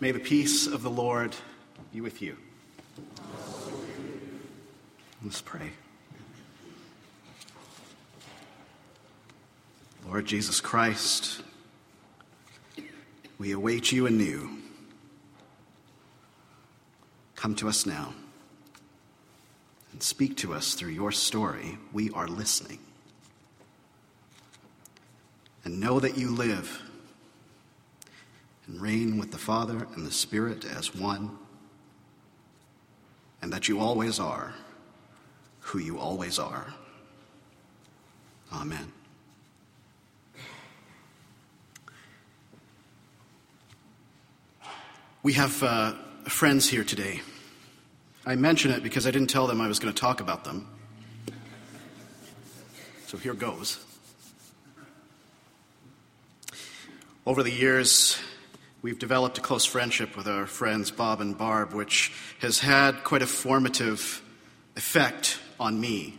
May the peace of the Lord be with you. Let's pray. Lord Jesus Christ, we await you anew. Come to us now and speak to us through your story. We are listening. And know that you live and reign with the Father and the Spirit as one, and that you always are who you always are. Amen. We have uh, friends here today. I mention it because I didn't tell them I was going to talk about them. So here goes. Over the years, we've developed a close friendship with our friends Bob and Barb, which has had quite a formative effect on me.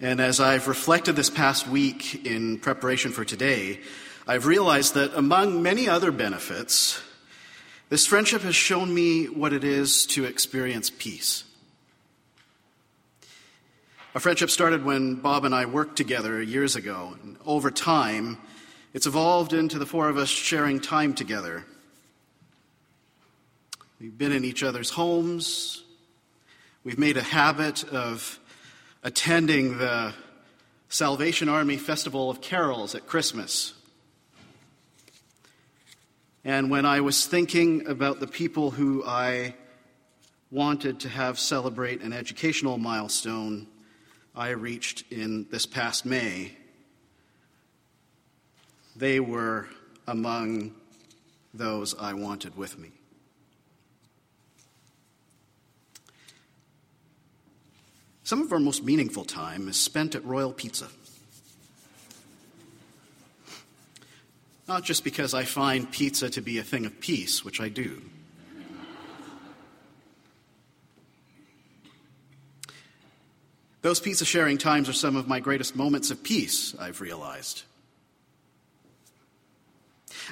And as I've reflected this past week in preparation for today, I've realized that among many other benefits, this friendship has shown me what it is to experience peace. Our friendship started when Bob and I worked together years ago. And over time, it's evolved into the four of us sharing time together. We've been in each other's homes. We've made a habit of attending the Salvation Army Festival of Carols at Christmas. And when I was thinking about the people who I wanted to have celebrate an educational milestone I reached in this past May, they were among those I wanted with me. Some of our most meaningful time is spent at Royal Pizza. Not just because I find pizza to be a thing of peace, which I do. Those pizza sharing times are some of my greatest moments of peace, I've realized.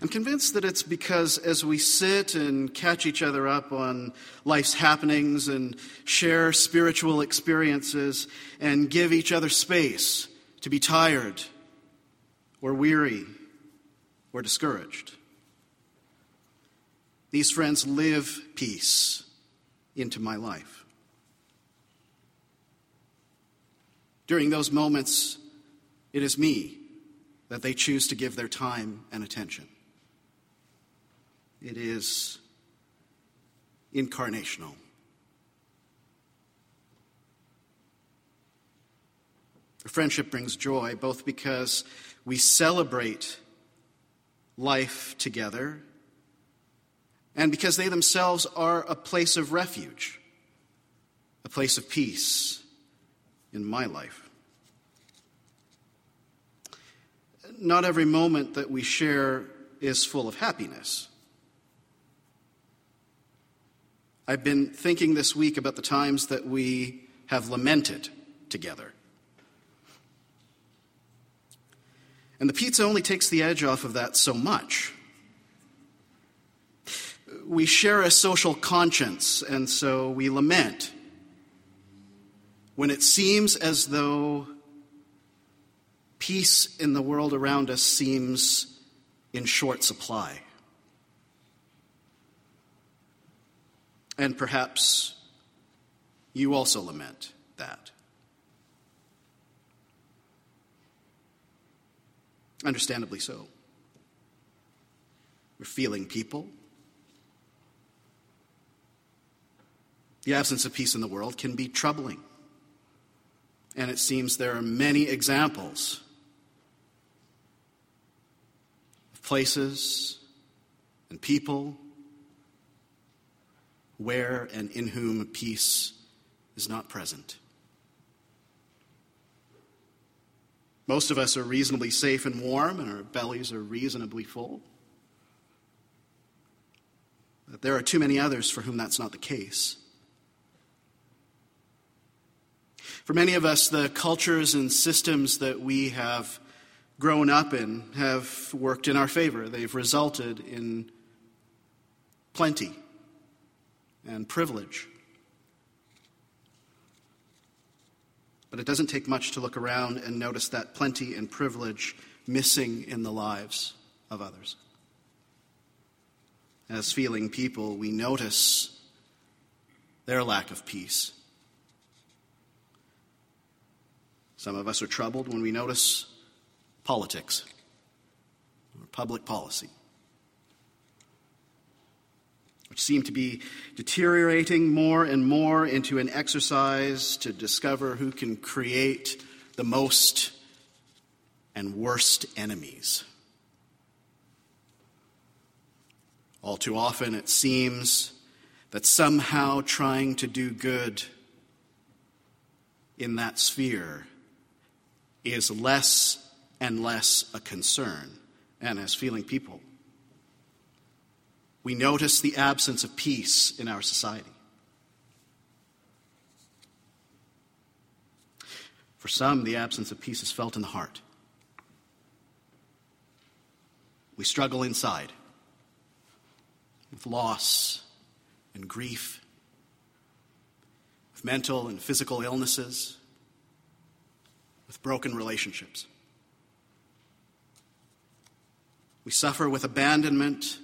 I'm convinced that it's because as we sit and catch each other up on life's happenings and share spiritual experiences and give each other space to be tired or weary or discouraged, these friends live peace into my life. During those moments, it is me that they choose to give their time and attention. It is incarnational. Friendship brings joy both because we celebrate life together and because they themselves are a place of refuge, a place of peace in my life. Not every moment that we share is full of happiness. I've been thinking this week about the times that we have lamented together. And the pizza only takes the edge off of that so much. We share a social conscience, and so we lament when it seems as though peace in the world around us seems in short supply. And perhaps you also lament that. Understandably so. We're feeling people. The absence of peace in the world can be troubling. And it seems there are many examples of places and people where and in whom peace is not present. Most of us are reasonably safe and warm, and our bellies are reasonably full. But there are too many others for whom that's not the case. For many of us, the cultures and systems that we have grown up in have worked in our favor. They've resulted in plenty and privilege. But it doesn't take much to look around and notice that plenty and privilege missing in the lives of others. As feeling people, we notice their lack of peace. Some of us are troubled when we notice politics or public policy, which seem to be deteriorating more and more into an exercise to discover who can create the most and worst enemies. All too often, it seems that somehow trying to do good in that sphere is less and less a concern. And as feeling people, we notice the absence of peace in our society. For some, the absence of peace is felt in the heart. We struggle inside with loss and grief, with mental and physical illnesses, with broken relationships. We suffer with abandonment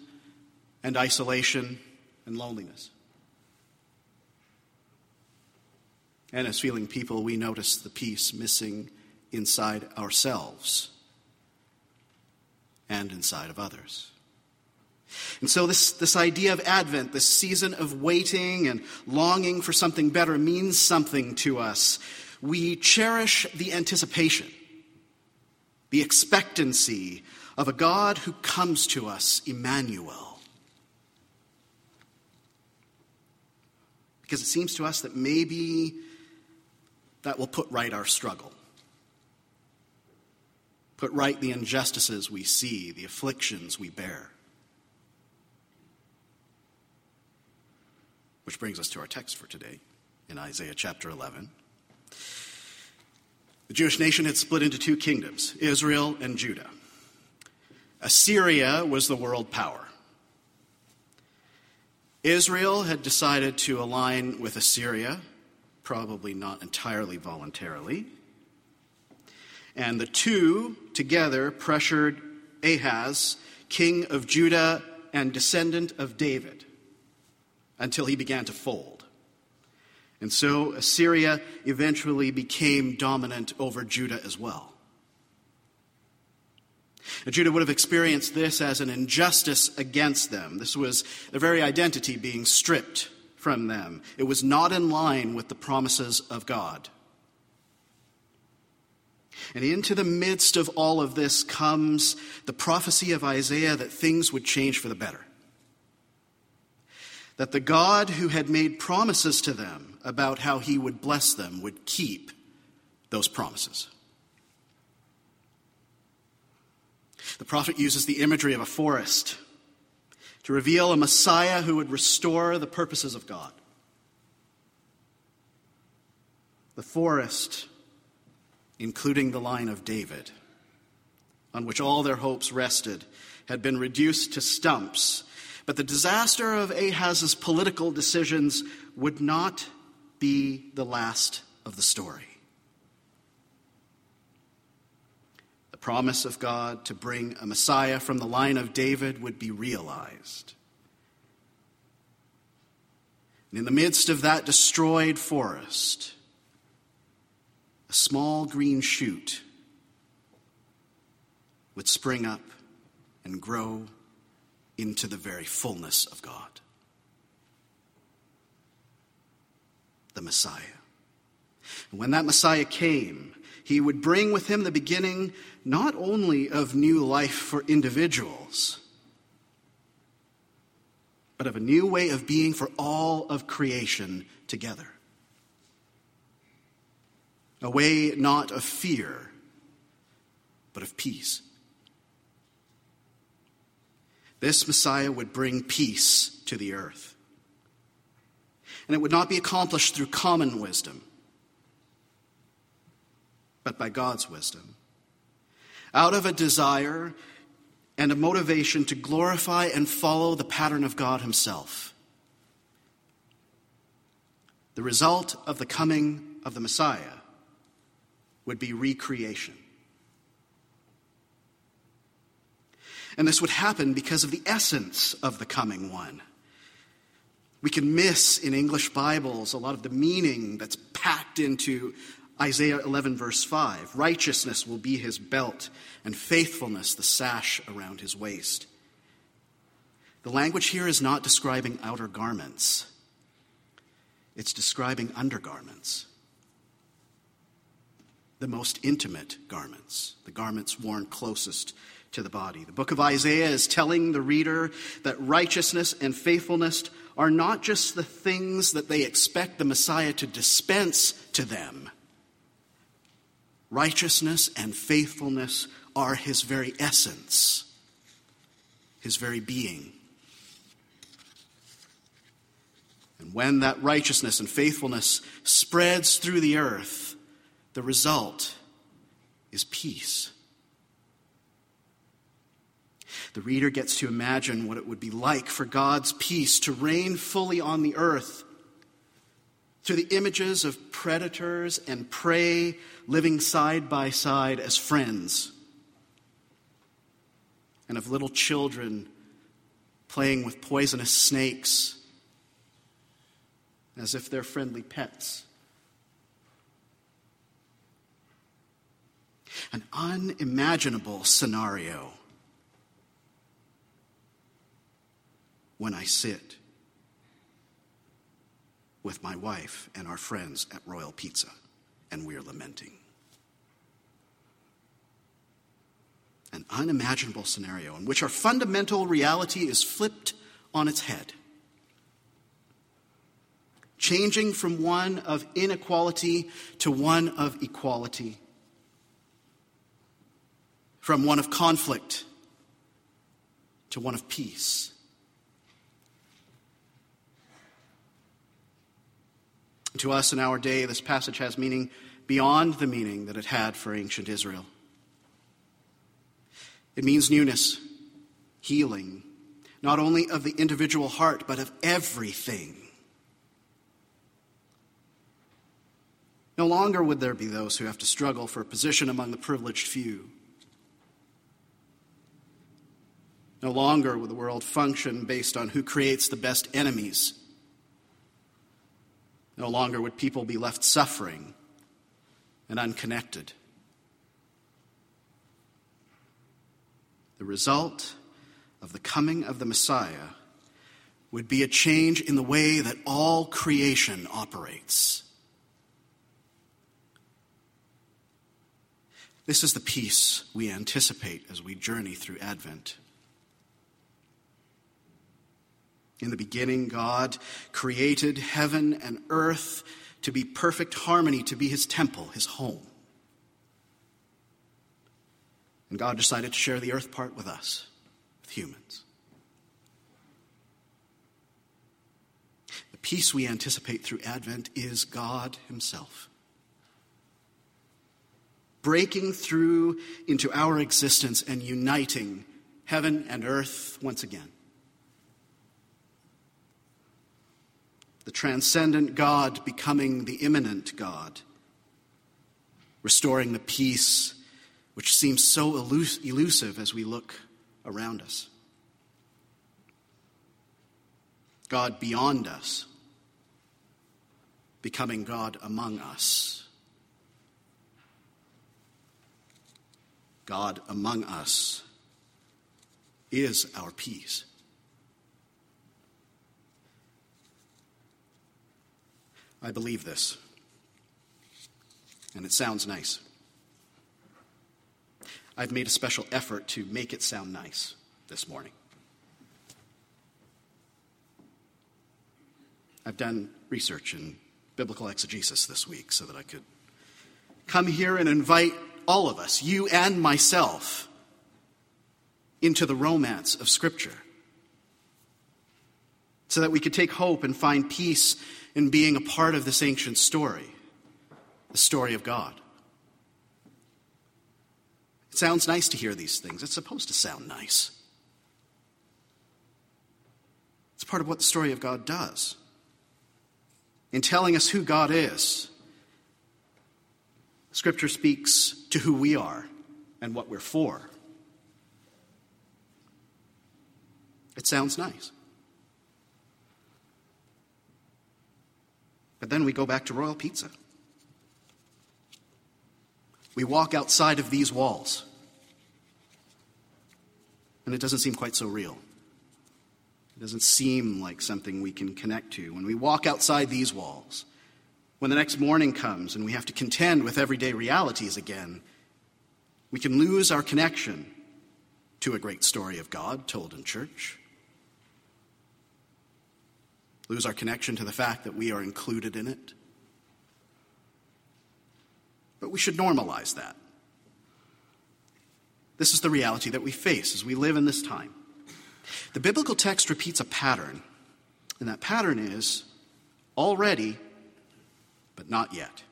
and isolation and loneliness. And as feeling people, we notice the peace missing inside ourselves and inside of others. And so, this, this idea of Advent, this season of waiting and longing for something better, means something to us. We cherish the anticipation, the expectancy of a God who comes to us, Emmanuel. Because it seems to us that maybe that will put right our struggle put right the injustices we see, the afflictions we bear. Which brings us to our text for today in Isaiah chapter 11. The Jewish nation had split into two kingdoms, Israel and Judah. Assyria was the world power. Israel had decided to align with Assyria, probably not entirely voluntarily. And the two together pressured Ahaz, king of Judah and descendant of David, until he began to fold. And so Assyria eventually became dominant over Judah as well. Judah would have experienced this as an injustice against them. This was their very identity being stripped from them. It was not in line with the promises of God. And into the midst of all of this comes the prophecy of Isaiah that things would change for the better. That the God who had made promises to them about how he would bless them would keep those promises. The prophet uses the imagery of a forest to reveal a Messiah who would restore the purposes of God. The forest including the line of David, on which all their hopes rested, had been reduced to stumps. But the disaster of Ahaz's political decisions would not be the last of the story. Promise of God to bring a Messiah from the line of David would be realized. And in the midst of that destroyed forest, a small green shoot would spring up and grow into the very fullness of God. The Messiah. And when that Messiah came, he would bring with him the beginning not only of new life for individuals, but of a new way of being for all of creation together a way not of fear, but of peace. This Messiah would bring peace to the earth. And it would not be accomplished through common wisdom, but by God's wisdom. Out of a desire and a motivation to glorify and follow the pattern of God Himself. The result of the coming of the Messiah would be recreation. And this would happen because of the essence of the coming one. We can miss in English Bibles a lot of the meaning that's packed into Isaiah 11, verse 5. Righteousness will be his belt, and faithfulness the sash around his waist. The language here is not describing outer garments, it's describing undergarments. The most intimate garments, the garments worn closest to the body. The book of Isaiah is telling the reader that righteousness and faithfulness are not just the things that they expect the Messiah to dispense to them. Righteousness and faithfulness are his very essence, his very being. And when that righteousness and faithfulness spreads through the earth, the result is peace. The reader gets to imagine what it would be like for God's peace to reign fully on the earth through the images of predators and prey living side by side as friends, and of little children playing with poisonous snakes as if they're friendly pets. An unimaginable scenario when I sit with my wife and our friends at Royal Pizza and we're lamenting. An unimaginable scenario in which our fundamental reality is flipped on its head, changing from one of inequality to one of equality, from one of conflict to one of peace. To us in our day, this passage has meaning beyond the meaning that it had for ancient Israel. It means newness, healing, not only of the individual heart, but of everything. No longer would there be those who have to struggle for a position among the privileged few. No longer would the world function based on who creates the best enemies no longer would people be left suffering and unconnected. The result of the coming of the Messiah would be a change in the way that all creation operates. This is the peace we anticipate as we journey through Advent. In the beginning, God created heaven and earth to be perfect harmony, to be his temple, his home. And God decided to share the earth part with us, with humans. The peace we anticipate through Advent is God Himself. Breaking through into our existence and uniting heaven and earth once again. The transcendent God becoming the immanent God, restoring the peace which seems so elusive as we look around us. God beyond us, becoming God among us. God among us is our peace. I believe this. And it sounds nice. I've made a special effort to make it sound nice this morning. I've done research in biblical exegesis this week so that I could come here and invite all of us, you and myself, into the romance of Scripture so that we could take hope and find peace in being a part of this ancient story, the story of God. It sounds nice to hear these things. It's supposed to sound nice. It's part of what the story of God does. In telling us who God is, Scripture speaks to who we are and what we're for. It sounds nice. But then we go back to Royal Pizza. We walk outside of these walls, and it doesn't seem quite so real. It doesn't seem like something we can connect to. When we walk outside these walls, when the next morning comes and we have to contend with everyday realities again, we can lose our connection to a great story of God told in church. Lose our connection to the fact that we are included in it. But we should normalize that. This is the reality that we face as we live in this time. The biblical text repeats a pattern, and that pattern is already, but not yet.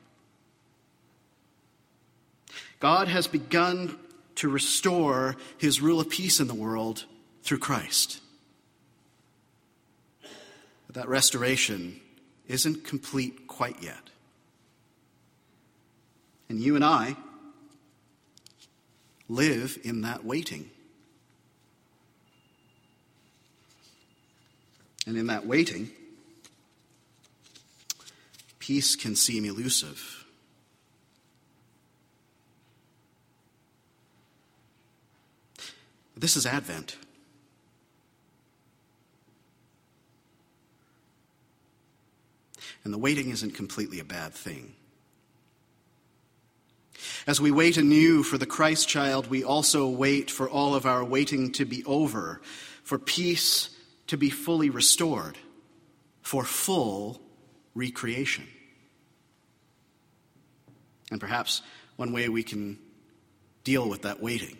God has begun to restore his rule of peace in the world through Christ. But that restoration isn't complete quite yet. And you and I live in that waiting. And in that waiting, peace can seem elusive. This is Advent. And the waiting isn't completely a bad thing. As we wait anew for the Christ child, we also wait for all of our waiting to be over, for peace to be fully restored for full recreation. And perhaps one way we can deal with that waiting,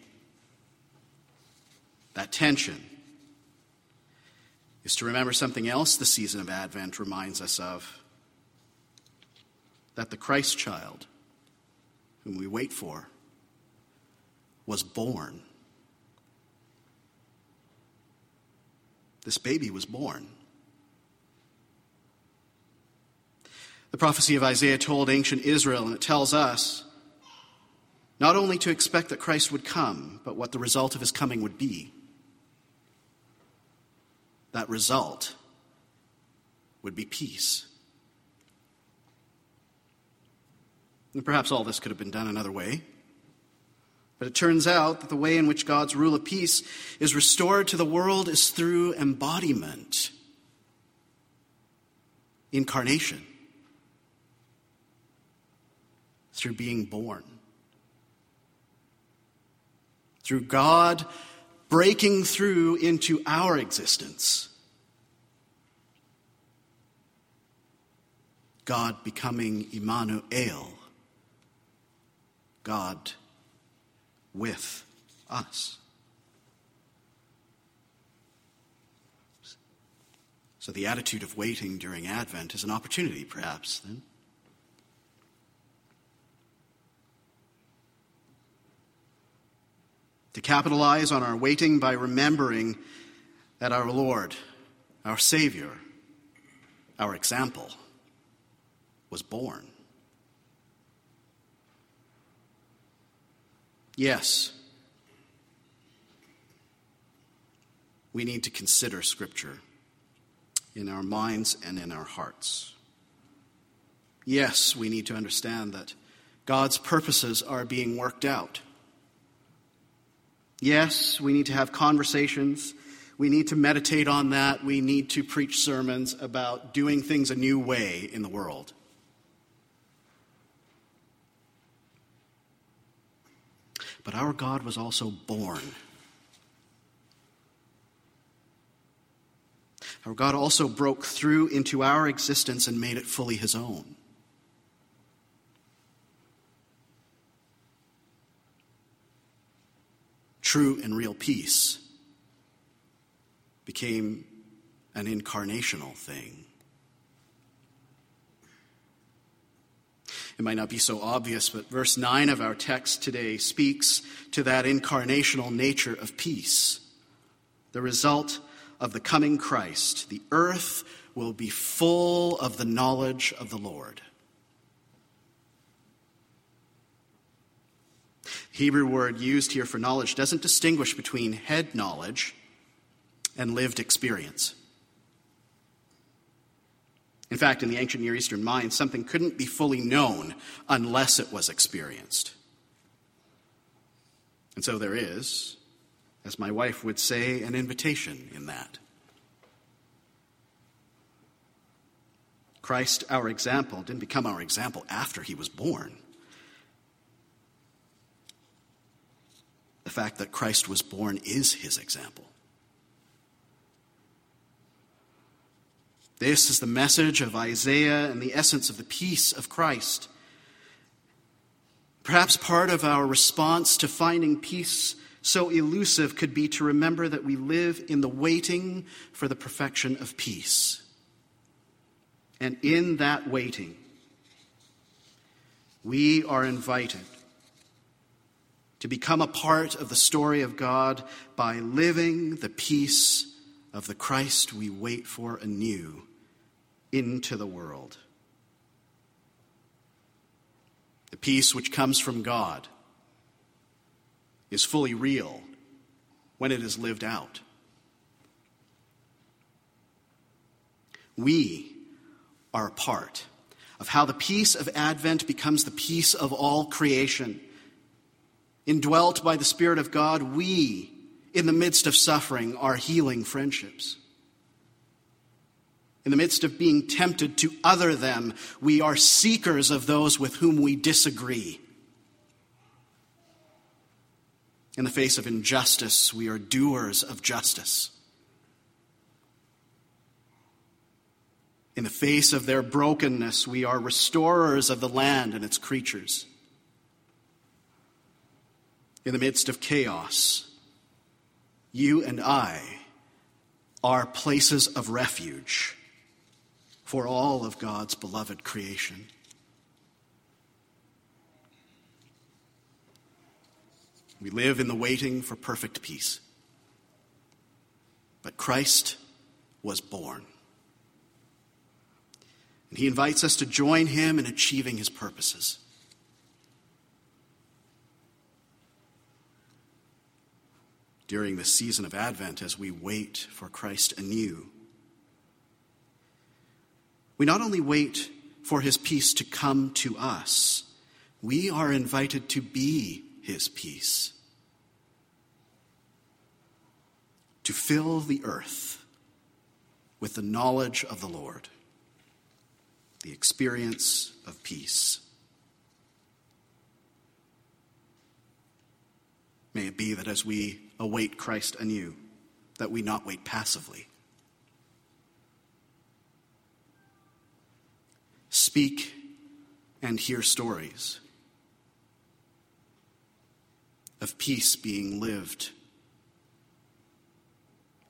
that tension, is to remember something else the season of Advent reminds us of that the Christ child, whom we wait for, was born. this baby was born. The prophecy of Isaiah told ancient Israel, and it tells us not only to expect that Christ would come, but what the result of his coming would be. That result would be peace. And perhaps all this could have been done another way. But it turns out that the way in which God's rule of peace is restored to the world is through embodiment, incarnation, through being born, through God breaking through into our existence. God becoming Immanuel, God with us. So, the attitude of waiting during Advent is an opportunity, perhaps, then. To capitalize on our waiting by remembering that our Lord, our Savior, our example, was born. Yes, we need to consider Scripture in our minds and in our hearts. Yes, we need to understand that God's purposes are being worked out. Yes, we need to have conversations. We need to meditate on that. We need to preach sermons about doing things a new way in the world. But our God was also born. Our God also broke through into our existence and made it fully his own. True and real peace became an incarnational thing. It might not be so obvious, but verse 9 of our text today speaks to that incarnational nature of peace. The result of the coming Christ, the earth will be full of the knowledge of the Lord. Hebrew word used here for knowledge doesn't distinguish between head knowledge and lived experience. In fact, in the ancient Near Eastern mind, something couldn't be fully known unless it was experienced. And so there is, as my wife would say, an invitation in that. Christ, our example, didn't become our example after he was born. The fact that Christ was born is his example. This is the message of Isaiah and the essence of the peace of Christ. Perhaps part of our response to finding peace so elusive could be to remember that we live in the waiting for the perfection of peace. And in that waiting, we are invited to become a part of the story of God by living the peace of the Christ we wait for anew into the world. The peace which comes from God is fully real when it is lived out. We are a part of how the peace of Advent becomes the peace of all creation. Indwelt by the Spirit of God, we, in the midst of suffering, are healing friendships. In the midst of being tempted to other them, we are seekers of those with whom we disagree. In the face of injustice, we are doers of justice. In the face of their brokenness, we are restorers of the land and its creatures. In the midst of chaos, you and I are places of refuge for all of God's beloved creation. We live in the waiting for perfect peace. But Christ was born. And he invites us to join him in achieving his purposes. During the season of Advent, as we wait for Christ anew, we not only wait for his peace to come to us, we are invited to be his peace. To fill the earth with the knowledge of the Lord, the experience of peace. May it be that as we await Christ anew, that we not wait passively speak and hear stories of peace being lived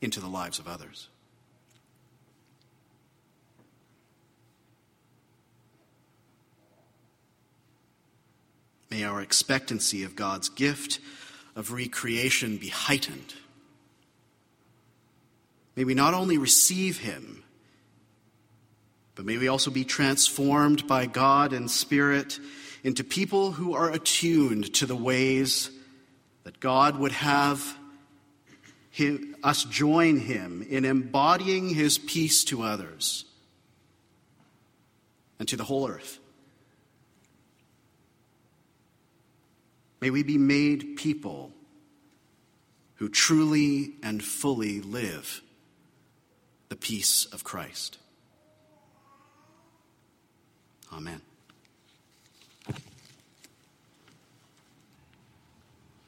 into the lives of others. May our expectancy of God's gift of recreation be heightened. May we not only receive Him but may we also be transformed by God and Spirit into people who are attuned to the ways that God would have him, us join Him in embodying His peace to others and to the whole earth. May we be made people who truly and fully live the peace of Christ. Amen.